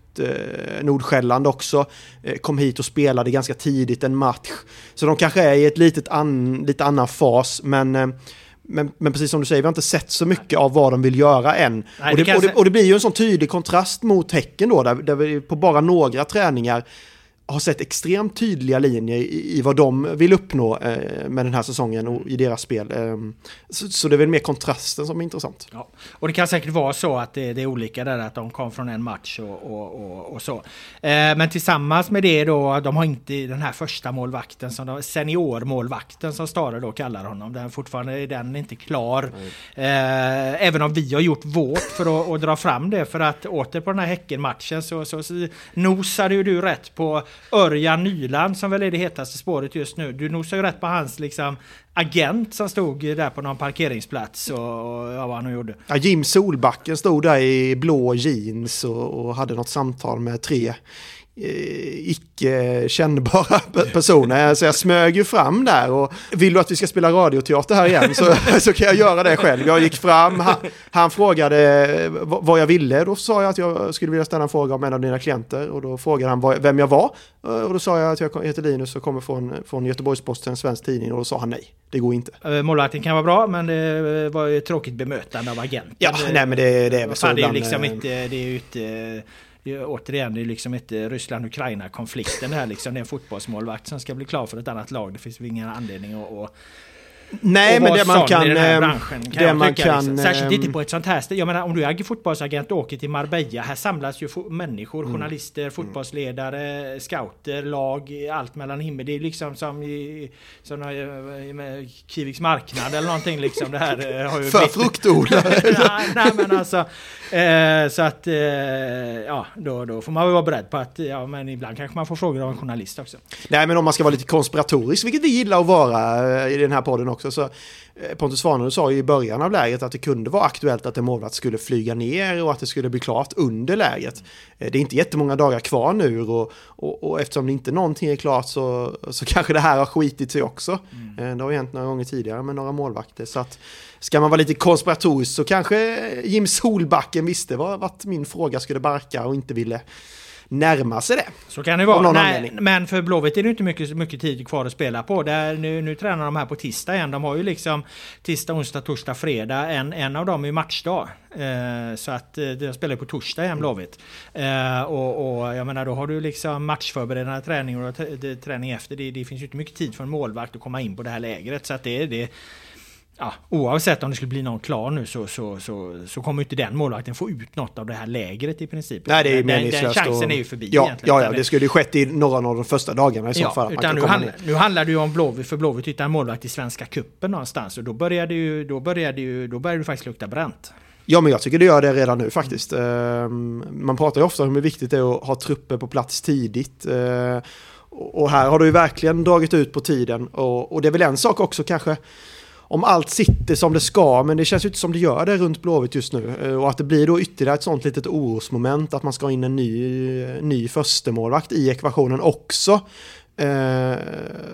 Nordsjälland också. Kom hit och spelade ganska tidigt en match. Så de kanske är i ett litet an, lite annan fas, men men, men precis som du säger, vi har inte sett så mycket av vad de vill göra än. Nej, och, det och, det, och det blir ju en sån tydlig kontrast mot Häcken då, där, där vi på bara några träningar har sett extremt tydliga linjer i, i vad de vill uppnå eh, med den här säsongen och i deras spel. Eh, så, så det är väl mer kontrasten som är intressant. Ja. Och det kan säkert vara så att det, det är olika där, att de kom från en match och, och, och, och så. Eh, men tillsammans med det då, de har inte den här första målvakten, som de, seniormålvakten som Stare då kallar honom. Den fortfarande är den inte klar. Eh, även om vi har gjort vårt för att, att dra fram det, för att åter på den här Häcken-matchen så, så, så nosade ju du rätt på Örjan Nyland som väl är det hetaste spåret just nu. Du nosade ju rätt på hans liksom agent som stod där på någon parkeringsplats och, och ja, vad han gjorde. Ja, Jim Solbacken stod där i blå jeans och, och hade något samtal med tre icke kännbara pe- personer. Så jag smög ju fram där och vill du att vi ska spela radioteater här igen så, så kan jag göra det själv. Jag gick fram, han, han frågade eh, vad jag ville. Då sa jag att jag skulle vilja ställa en fråga om en av dina klienter och då frågade han vad- vem jag var. Eh, Och då sa jag att jag heter Linus och kommer från, från Göteborgs-Posten, en svensk tidning och då sa han nej, det går inte. Eh, Målvakten kan vara bra men det var ju ett tråkigt bemötande av agenten. Ja, nej, men det- det är väl så det är ju liksom eh, inte, det är ju inte, det återigen, det är liksom inte Ryssland-Ukraina-konflikten det här liksom. Det är en fotbollsmålvakt som ska bli klar för ett annat lag. Det finns väl ingen anledning att... att Nej, men det man sån kan... i den här eh, branschen, kan det man tycka, liksom. kan, Särskilt inte eh, på ett sånt här ställe. Jag menar om du är fotbollsagent och åker till Marbella. Här samlas ju människor, Mm. journalister, fotbollsledare, scouter, lag, allt mellan himmel. Det är liksom som i som i- med Kiviks marknad eller någonting liksom. Det här eh, har ju För fruktodlare. nej, nej men alltså. Eh, så att eh, ja, då, då får man väl vara beredd på att ja, men ibland kanske man får frågor av en journalist också. Nej, men om man ska vara lite konspiratorisk, vilket vi gillar att vara eh, i den här podden också, så eh, Pontus Svanerud sa ju i början av läget att det kunde vara aktuellt att en målvakt skulle flyga ner och att det skulle bli klart under läget. Eh, Det är inte jättemånga dagar kvar nu och, och, och eftersom det inte någonting är klart så, så kanske det här har skitit sig också. Eh, Det har ju hänt några gånger tidigare med några målvakter. Så att ska man vara lite konspiratorisk så kanske Jim Solbacken visste vad, vart min fråga skulle barka och inte ville närma sig det. Så kan det vara. Nej, anledning. men för Blåvitt är det inte mycket, mycket tid kvar att spela på. Där, nu, nu tränar de här på tisdag igen. De har ju liksom tisdag, onsdag, torsdag, fredag. En, en av dem är matchdag. Eh, så att eh, de spelar på torsdag igen Blåvitt. Eh, och, och jag menar då har du liksom matchförberedande träning och träning efter. Det, det finns ju inte mycket tid för en målvakt att komma in på det här lägret. Så att det, det ja, oavsett om det skulle bli någon klar nu så, så, så, så kommer inte den målvakten få ut något av det här lägret i princip. Nej, det är den, meningslöst. Den chansen och... är ju förbi ja, egentligen. Ja, ja, det skulle ju skett i några av de första dagarna i så ja, fall. Utan nu, hand, nu handlar det ju om Blåvitt, för Blåvitt hittade en målvakt i Svenska Kuppen någonstans och då började ju, då började ju, då började det faktiskt lukta bränt. Ja, men jag tycker det gör det redan nu faktiskt. Mm. Man pratar ju ofta om hur viktigt det är att ha trupper på plats tidigt. Eh, och här har du ju verkligen dragit ut på tiden. Och, och det är väl en sak också kanske om allt sitter som det ska, men det känns ju inte som det gör det runt Blåvitt just nu. Eh, och att det blir då ytterligare ett sånt litet orosmoment att man ska ha in en ny, ny förstemålvakt i ekvationen också. Eh,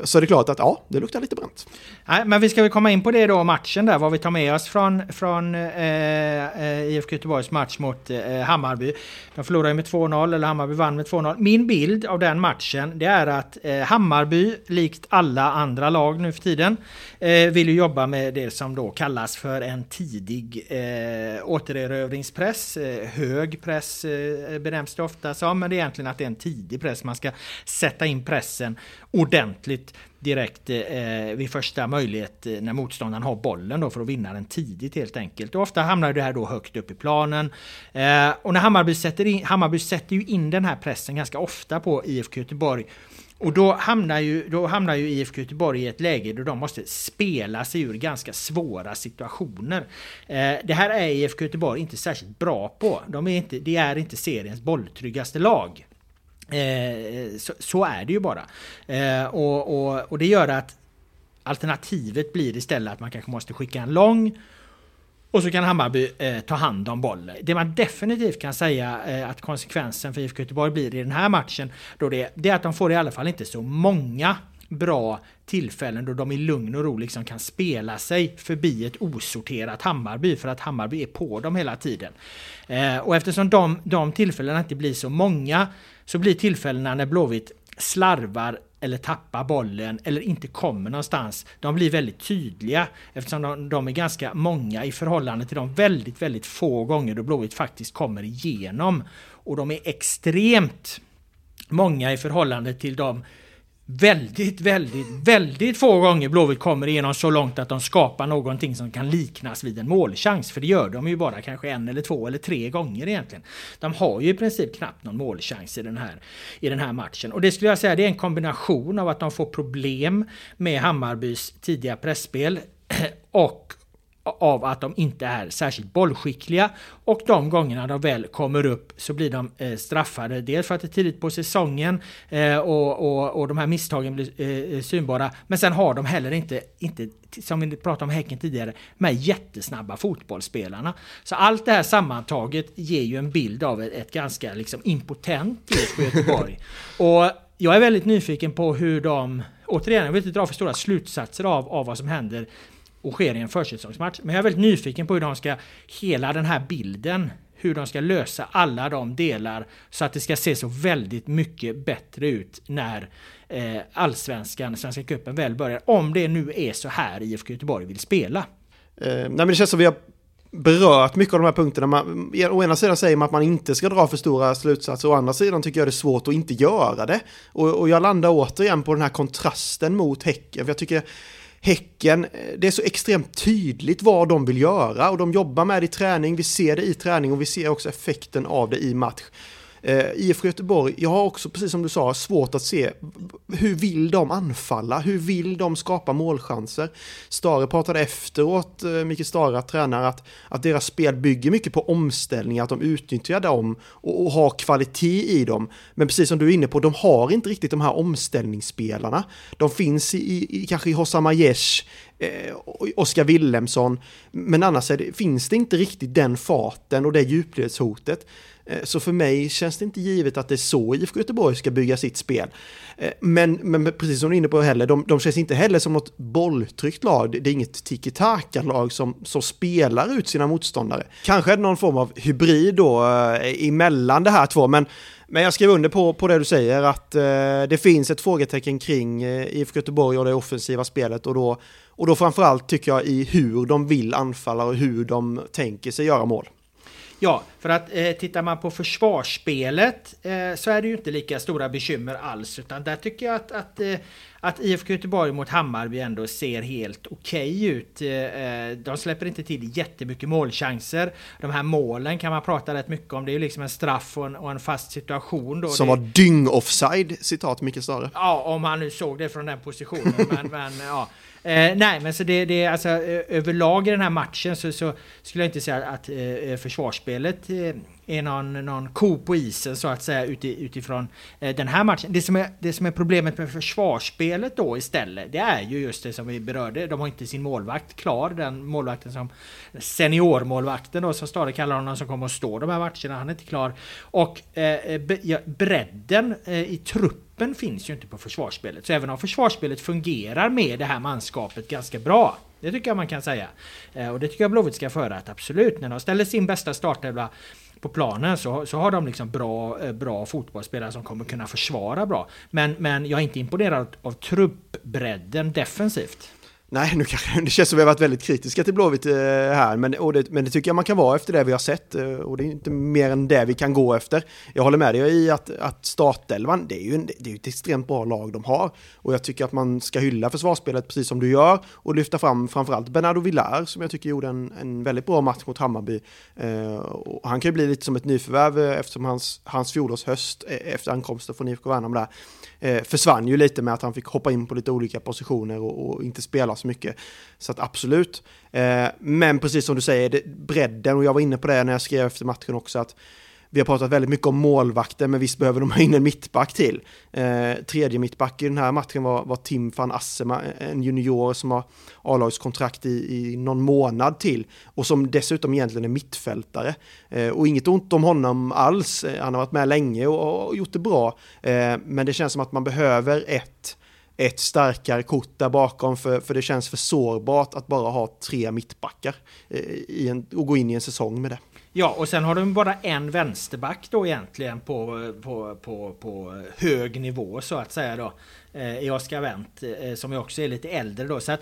så det är klart att ja, det luktar lite bränt. Nej, men vi ska väl komma in på det då, matchen där, vad vi tar med oss från, från eh, eh IFK Göteborgs match mot eh, Hammarby. De förlorade med 2-0, eller Hammarby vann med 2-0. Min bild av den matchen, det är att eh, Hammarby, likt alla andra lag nu för tiden, eh, vill ju jobba med det som då kallas för en tidig eh, återerövringspress. Eh, hög press eh, benämns det ofta som, men det är egentligen att det är en tidig press. Man ska sätta in pressen ordentligt direkt eh, vid första möjlighet eh, när motståndaren har bollen då för att vinna den tidigt helt enkelt. Och ofta hamnar det här då högt upp i planen. Eh, och när Hammarby sätter in, Hammarby sätter ju in den här pressen ganska ofta på IFK Göteborg. Och då hamnar, ju, då hamnar ju IFK Göteborg i ett läge då de måste spela sig ur ganska svåra situationer. Eh, det här är IFK Göteborg inte särskilt bra på. De är inte, det är inte seriens bolltryggaste lag. Eh, så, så, är det ju bara. Eh, och, och, och, det gör att alternativet blir istället att man kanske måste skicka en lång och så kan Hammarby eh, ta hand om bollen. Det man definitivt kan säga eh, att konsekvensen för IFK Göteborg blir i den här matchen då det, det är att de får i alla fall inte så många bra tillfällen då de i lugn och ro liksom kan spela sig förbi ett osorterat Hammarby för att Hammarby är på dem hela tiden. Eh, och eftersom de, de tillfällena inte blir så många så blir tillfällena när Blåvitt slarvar eller tappar bollen eller inte kommer någonstans. De blir väldigt tydliga eftersom de, de, är ganska många i förhållande till de väldigt, väldigt få gånger då Blåvitt faktiskt kommer igenom. Och de är extremt många i förhållande till de väldigt, väldigt, väldigt få gånger Blåvitt kommer igenom så långt att de skapar någonting som kan liknas vid en målchans. För det gör de ju bara kanske en eller två eller tre gånger egentligen. De har ju i princip knappt någon målchans i den här, i den här matchen. Och det skulle jag säga det är en kombination av att de får problem med Hammarbys tidiga pressspel och av att de inte är särskilt bollskickliga och de gångerna de väl kommer upp så blir de eh, straffade. Dels för att det är tidigt på säsongen eh, och, och, och de här misstagen blir eh, synbara. Men sen har de heller inte, inte, som vi pratade om Häcken tidigare, med jättesnabba fotbollsspelarna. Så allt det här sammantaget ger ju en bild av ett, ett ganska liksom impotent IFK Göteborg. och jag är väldigt nyfiken på hur de Återigen, jag vill inte dra för stora slutsatser av, av vad som händer och sker i en försäsongsmatch. Men jag är väldigt nyfiken på hur de ska, hela den här bilden, hur de ska lösa alla de delar så att det ska se så väldigt mycket bättre ut när eh, allsvenskan, Svenska cupen väl börjar. Om det nu är så här IFK Göteborg vill spela. Eh, nej men det känns som vi har berört mycket av de här punkterna. Man, å ena sidan säger man att man inte ska dra för stora slutsatser, å andra sidan tycker jag det är svårt att inte göra det. Och, och jag landar återigen på den här kontrasten mot Häcken, för jag tycker Häcken, eh, det är så extremt tydligt vad de vill göra och de jobbar med det i träning, vi ser det i träning och vi ser också effekten av det i match. Eh, IFK Göteborg, jag har också, precis som du sa, svårt att se hur vill de anfalla? Hur vill de skapa målchanser? Stare pratade efteråt, eh, Micke Stare, tränare, att, att deras spel bygger mycket på omställningar, att de utnyttjar dem och, och har kvalitet i dem. Men precis som du är inne på, de har inte riktigt de här omställningsspelarna. De finns i, i kanske i Hossam Aiesh, eh, Oskar Willemsson, men annars det, finns det inte riktigt den farten och det djupledshotet. Eh, så för mig känns det inte givet att det är så IFK Göteborg ska bygga sitt spel. Eh, men, men precis som du är inne på heller, de, de känns inte heller som något bolltryckt lag. Det är inget tiki-taka-lag som, som spelar ut sina motståndare. Kanske är det någon form av hybrid då eh, emellan det här två, men men jag skriver under på, på det du säger, att eh, det finns ett frågetecken kring eh, IFK Göteborg och det offensiva spelet och då, och då framförallt tycker jag i hur de vill anfalla och hur de tänker sig göra mål. Ja, för att eh, tittar man på försvarsspelet eh, så är det ju inte lika stora bekymmer alls. Utan där tycker jag att, att, eh, att IFK Göteborg mot Hammarby ändå ser helt okej okay ut. Eh, eh, de släpper inte till jättemycket målchanser. De här målen kan man prata rätt mycket om. Det är ju liksom en straff och en, och en fast situation. Då. Som det, var dyng-offside, citat Micke Stare. Ja, om han nu såg det från den positionen. men, men ja. Eh, nej, men så det, det alltså överlag i den här matchen så, så skulle jag inte säga att eh, försvarsspelet eh, Eh, är någon, någon ko på isen så att säga uti, utifrån eh, den här matchen. Det som, är, det som är problemet med försvarsspelet då istället, det är ju just det som vi berörde. De har inte sin målvakt klar, den målvakten som seniormålvakten då som Stade kallar honom som kommer att stå de här matcherna. Han är inte klar. Och eh, eh bredden eh, i truppen finns ju inte på försvarsspelet. Så även om försvarsspelet fungerar med det här manskapet ganska bra det tycker jag man kan säga. Eh, och det tycker jag Blåvitt ska föra att absolut, när de ställer sin bästa startelva på planen så, så har de liksom bra, eh, bra fotbollsspelare som kommer kunna försvara bra. Men, men jag är inte imponerad av truppbredden defensivt. Nej, nu kanske det känns som vi har varit väldigt kritiska till Blåvitt eh, här, men, och det, men det tycker jag man kan vara efter det vi har sett eh, och det är inte mer än det vi kan gå efter. Jag håller med dig i att, att startelvan, det är ju en, det är ett extremt bra lag de har och jag tycker att man ska hylla försvarsspelet precis som du gör och lyfta fram framförallt Bernardo Villar som jag tycker gjorde en, en väldigt bra match mot Hammarby. Eh, och han kan ju bli lite som ett nyförvärv eh, eftersom hans, hans fjolårshöst efter ankomsten från IFK Värnamo där eh, försvann ju lite med att han fick hoppa in på lite olika positioner och, och inte spela så mycket. Så att absolut. Eh, men precis som du säger, det, bredden, och jag var inne på det när jag skrev efter matchen också, att vi har pratat väldigt mycket om målvakter, men visst behöver de ha in en mittback till. Eh, tredje mittback i den här matchen var, var Tim van Assema, en junior som har A-lagskontrakt i, i någon månad till och som dessutom egentligen är mittfältare. Eh, och inget ont om honom alls, eh, han har varit med länge och, och gjort det bra, eh, men det känns som att man behöver ett ett starkare kort där bakom för, för det känns för sårbart att bara ha tre mittbackar eh, i en, och gå in i en säsong med det. Ja, och sen har de bara en vänsterback då egentligen på, på, på, på hög nivå så att säga då. Eh, I Oscar Wendt, eh, som ju också är lite äldre då. Så att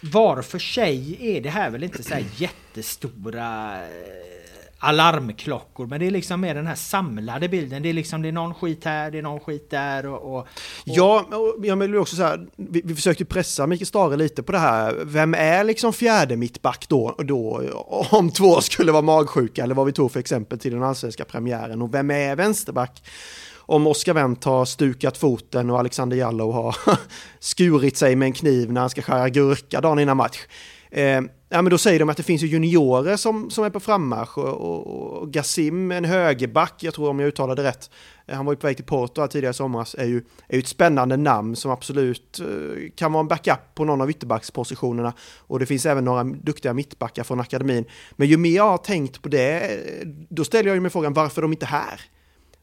var för sig är det här väl inte så här jättestora eh, alarmklockor. Men det är liksom mer den här samlade bilden. Det är liksom det är någon skit här, det är någon skit där och... och, och... Ja, och jag vill också säga, vi, vi försökte pressa Mikael Stare lite på det här. Vem är liksom fjärde mittback då, då? Om två skulle vara magsjuka, eller vad vi tog för exempel till den allsvenska premiären. Och vem är vänsterback? om Oskar Wendt har stukat foten och Alexander Jallow har skurit sig med en kniv när han ska skära gurka dagen innan match. Eh, ja, men då säger de att det finns juniorer som, som är på frammarsch och, och, och Gassim, en högerback, jag tror om jag uttalade rätt, eh, han var ju på väg till Porto tidigare i somras, är ju, är ju ett spännande namn som absolut eh, kan vara en backup på någon av ytterbackspositionerna. Och det finns även några duktiga mittbackar från akademin. Men ju mer jag har tänkt på det, eh, då ställer jag mig frågan varför är de inte här?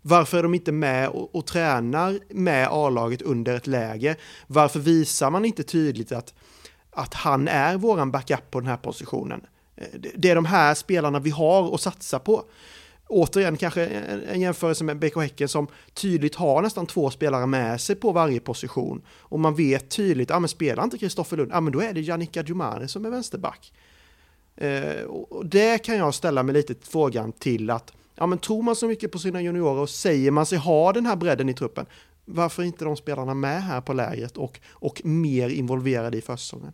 Varför är de inte med och, och tränar med A-laget under ett läge? Varför visar man inte tydligt att att han är våran backup på den här positionen. Eh, det är de här spelarna vi har att satsa på. Återigen kanske en jämförelse med BK Häcken som tydligt har nästan två spelare med sig på varje position. Och man vet tydligt, ja men spelar inte Kristoffer Lund, ja men då är det Janika Djumari som är vänsterback. Eh, och det kan jag ställa mig lite frågan till att, ja men tror man så mycket på sina juniorer och säger man sig ha den här bredden i truppen, varför är inte de spelarna med här på lägret och, och mer involverade i försäsongen?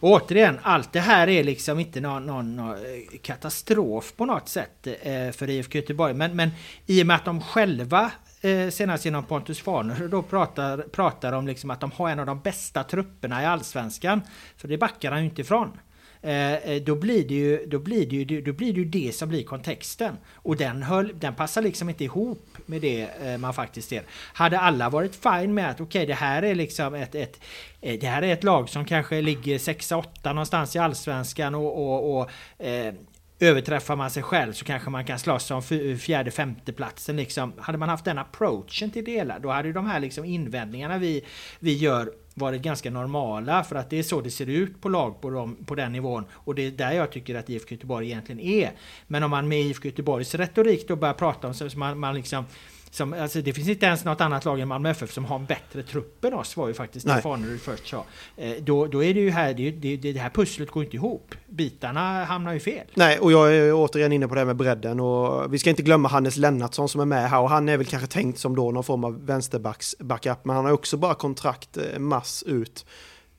Återigen, allt det här är liksom inte någon, någon, någon katastrof på något sätt eh, för IFK Göteborg. Men, men i och med att de själva eh, senast genom Pontus Farner då pratar, pratar om liksom att de har en av de bästa trupperna i Allsvenskan. För det backar han ju inte ifrån. Eh, eh, då blir det ju, då blir det ju, då blir det, ju det som blir kontexten. Och den, höll, den passar liksom inte ihop med det eh, man faktiskt ser. Hade alla varit fine med att okej, okay, det här är liksom ett, ett eh, det här är ett lag som kanske ligger 6-8 någonstans i Allsvenskan och, och, och eh, överträffar man sig själv så kanske man kan slåss om fjärde femte platsen liksom. Hade man haft den approachen till det hela, då hade de här liksom invändningarna vi, vi gör varit ganska normala för att det är så det ser ut på lag på, dem, på den nivån och det är där jag tycker att IFK Göteborg egentligen är. Men om man med IFK Göteborgs retorik då börjar prata om så man, man liksom som, alltså, det finns inte ens något annat lag än Malmö FF som har en bättre trupp än oss, var ju faktiskt det Nej. Fanerud först sa. Eh, då, då är det ju här, det, det, det, här pusslet går inte ihop. Bitarna hamnar ju fel. Nej, och jag är återigen inne på det här med bredden och vi ska inte glömma Hannes Lennartsson som är med här och han är väl kanske tänkt som då någon form av vänsterbacks backup men han har också bara kontrakt eh, mass ut.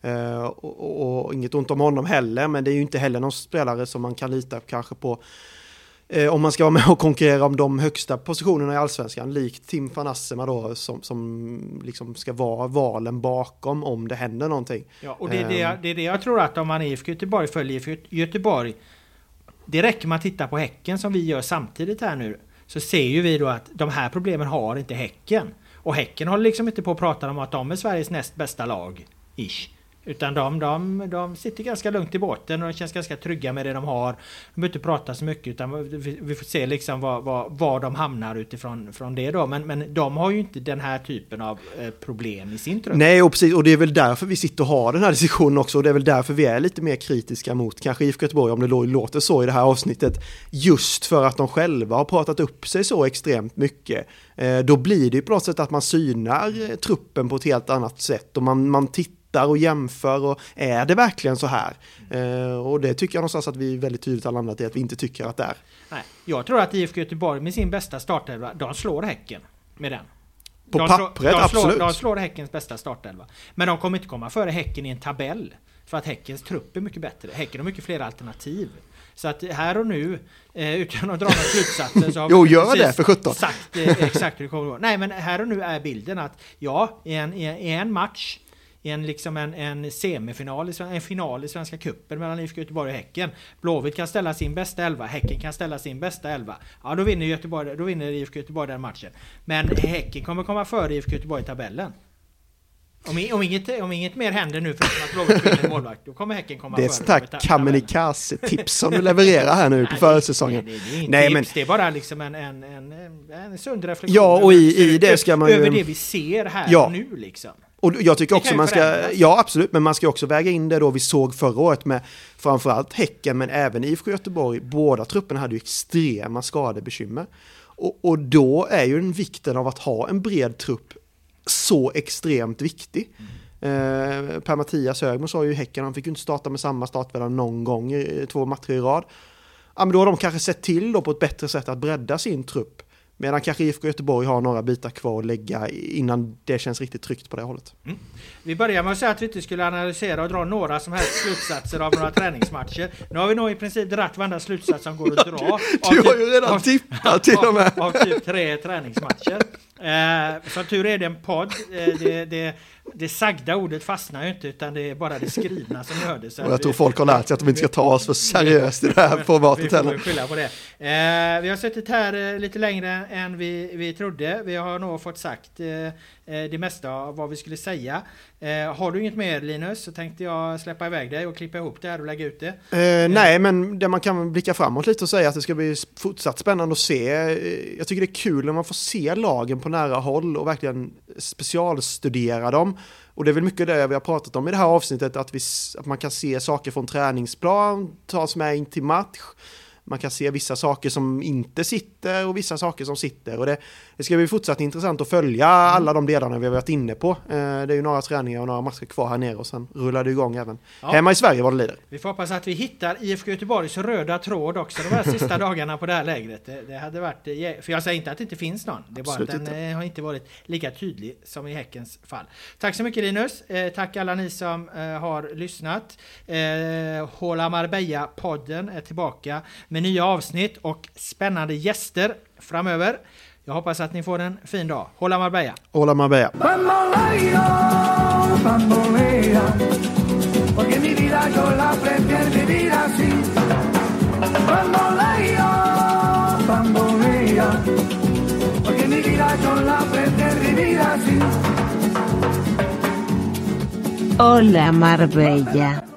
Eh, och, och, och inget ont om honom heller men det är ju inte heller någon spelare som man kan lita kanske på eh, om man ska vara med och konkurrera om de högsta positionerna i allsvenskan likt Tim van Assema då som, som liksom ska vara valen bakom om det händer någonting. Ja, och det är det, Ehm. jag- det är det jag tror att om man är IFK Göteborg följer IFK Göteborg Det räcker med att titta på Häcken som vi gör samtidigt här nu Så ser ju vi då att de här problemen har inte Häcken Och Häcken håller liksom inte på att prata om att de är Sveriges näst bästa lag Ish utan de, de, de sitter ganska lugnt i båten och de känns ganska trygga med det de har. De behöver inte prata så mycket utan vi, vi får se liksom var, var, var de hamnar utifrån från det då. Men, men de har ju inte den här typen av eh, problem i sin trupp. Nej, och precis, och det är väl därför vi sitter och har den här diskussionen också, och det är väl därför vi är lite mer kritiska mot kanske IFK Göteborg, om det låter så i det här avsnittet, just för att de själva har pratat upp sig så extremt mycket. Eh, då blir det ju på något sätt att man synar eh, truppen på ett helt annat sätt, och man, man tittar och jämför, och är det verkligen så här? Eh, och det tycker jag någonstans att vi väldigt tydligt har landat i att vi inte tycker att det är. Nej, jag tror att IFK Göteborg med sin bästa startelva, de slår Häcken med den. På de pappret, slår, de absolut. Slår, de slår Häckens bästa startelva. Men de kommer inte komma före Häcken i en tabell. För att Häckens trupp är mycket bättre. Häcken har mycket fler alternativ. Så att här och nu, eh, utan att dra några slutsatser så har Jo, gör det, för sjutton. Sagt eh, exakt hur det kommer att gå. Nej men här och nu är bilden att ja, i en, i en match i en, liksom en, en semifinal, i en final i Svenska Cupen mellan IFK Göteborg och Häcken. Blåvitt kan ställa sin bästa elva, Häcken kan ställa sin bästa elva. Ja, då vinner, Göteborg, då vinner IFK Göteborg den matchen. Men Häcken kommer komma före IFK Göteborg i tabellen. Om, om, inget, om inget mer händer nu förutom att Blåvitt vinner målvakt, då kommer Häcken komma Det är före ett sånt tabellen. kamikaze-tips som du levererar här nu på Nej, försäsongen. Det, det, det Nej, tips, men det är bara liksom en, en, en, en, sund reflektion. Ja, och i- i det ska man ju- Över det vi ser här Ja. nu liksom. Och jag tycker också man ska, ja absolut, men man ska också väga in det då vi såg förra året med framförallt Häcken men även IFK Göteborg. Båda trupperna hade ju extrema skadebekymmer. Och, och då är ju den vikten av att ha en bred trupp så extremt viktig. Eh, per Mattias Högmo sa ju Häcken, han fick ju inte starta med samma startspelare någon gång två matcher i rad. Ja, men då har de kanske sett till då på ett bättre sätt att bredda sin trupp. Medan kanske IFK Göteborg har några bitar kvar att lägga innan det känns riktigt tryggt på det hållet. Vi börjar med att säga att vi inte skulle analysera och dra några som helst slutsatser av några träningsmatcher. Nu har vi nog i princip dratt varenda slutsats som går att dra. Du har typ- ju redan av- tippat till och med. Av, av typ tre träningsmatcher. Eh, som tur är det en podd. Eh, det, det, det sagda ordet fastnar ju inte utan det är bara det skrivna som hördes. Jag tror folk har lärt sig att de inte ska ta oss för seriöst i det här Vi formatet får heller. väl skylla på det. Eh, vi har suttit här eh, lite längre än vi, vi trodde. Vi har nog fått sagt eh, eh, det mesta av vad vi skulle säga. Eh, har du inget mer Linus så tänkte jag släppa iväg dig och klippa ihop det här och lägga ut det. Eh, nej, men det man kan blicka framåt lite och säga att det ska bli fortsatt spännande att se. Eh, Jag tycker det är kul när man får se lagen på nära håll och verkligen specialstudera dem. Och det är väl mycket det vi har pratat om i det här avsnittet, att, vi, att man kan se saker från träningsplan, tas med in till match. Man kan se vissa saker som inte sitter och vissa saker som sitter. Och det, det ska bli fortsatt intressant att följa alla de delarna vi har varit inne på. Eh, det är ju några träningar och några matcher kvar här nere och sen rullar det igång även Ja. hemma i Sverige vad det lider. Vi får hoppas att vi hittar IFK Göteborgs röda tråd också de här sista dagarna på det här lägret. Det, det hade varit, eh, för jag säger inte att det inte finns någon. Det är bara att den inte. eh, har inte varit lika tydlig som i Häckens fall. Tack så mycket Linus. Tack alla ni som har lyssnat. Håla Marbella-podden är tillbaka med nya avsnitt och spännande gäster framöver. Jag hoppas att ni får en fin dag. Hålla Marbella! Hola Marbella. Hola Marbella.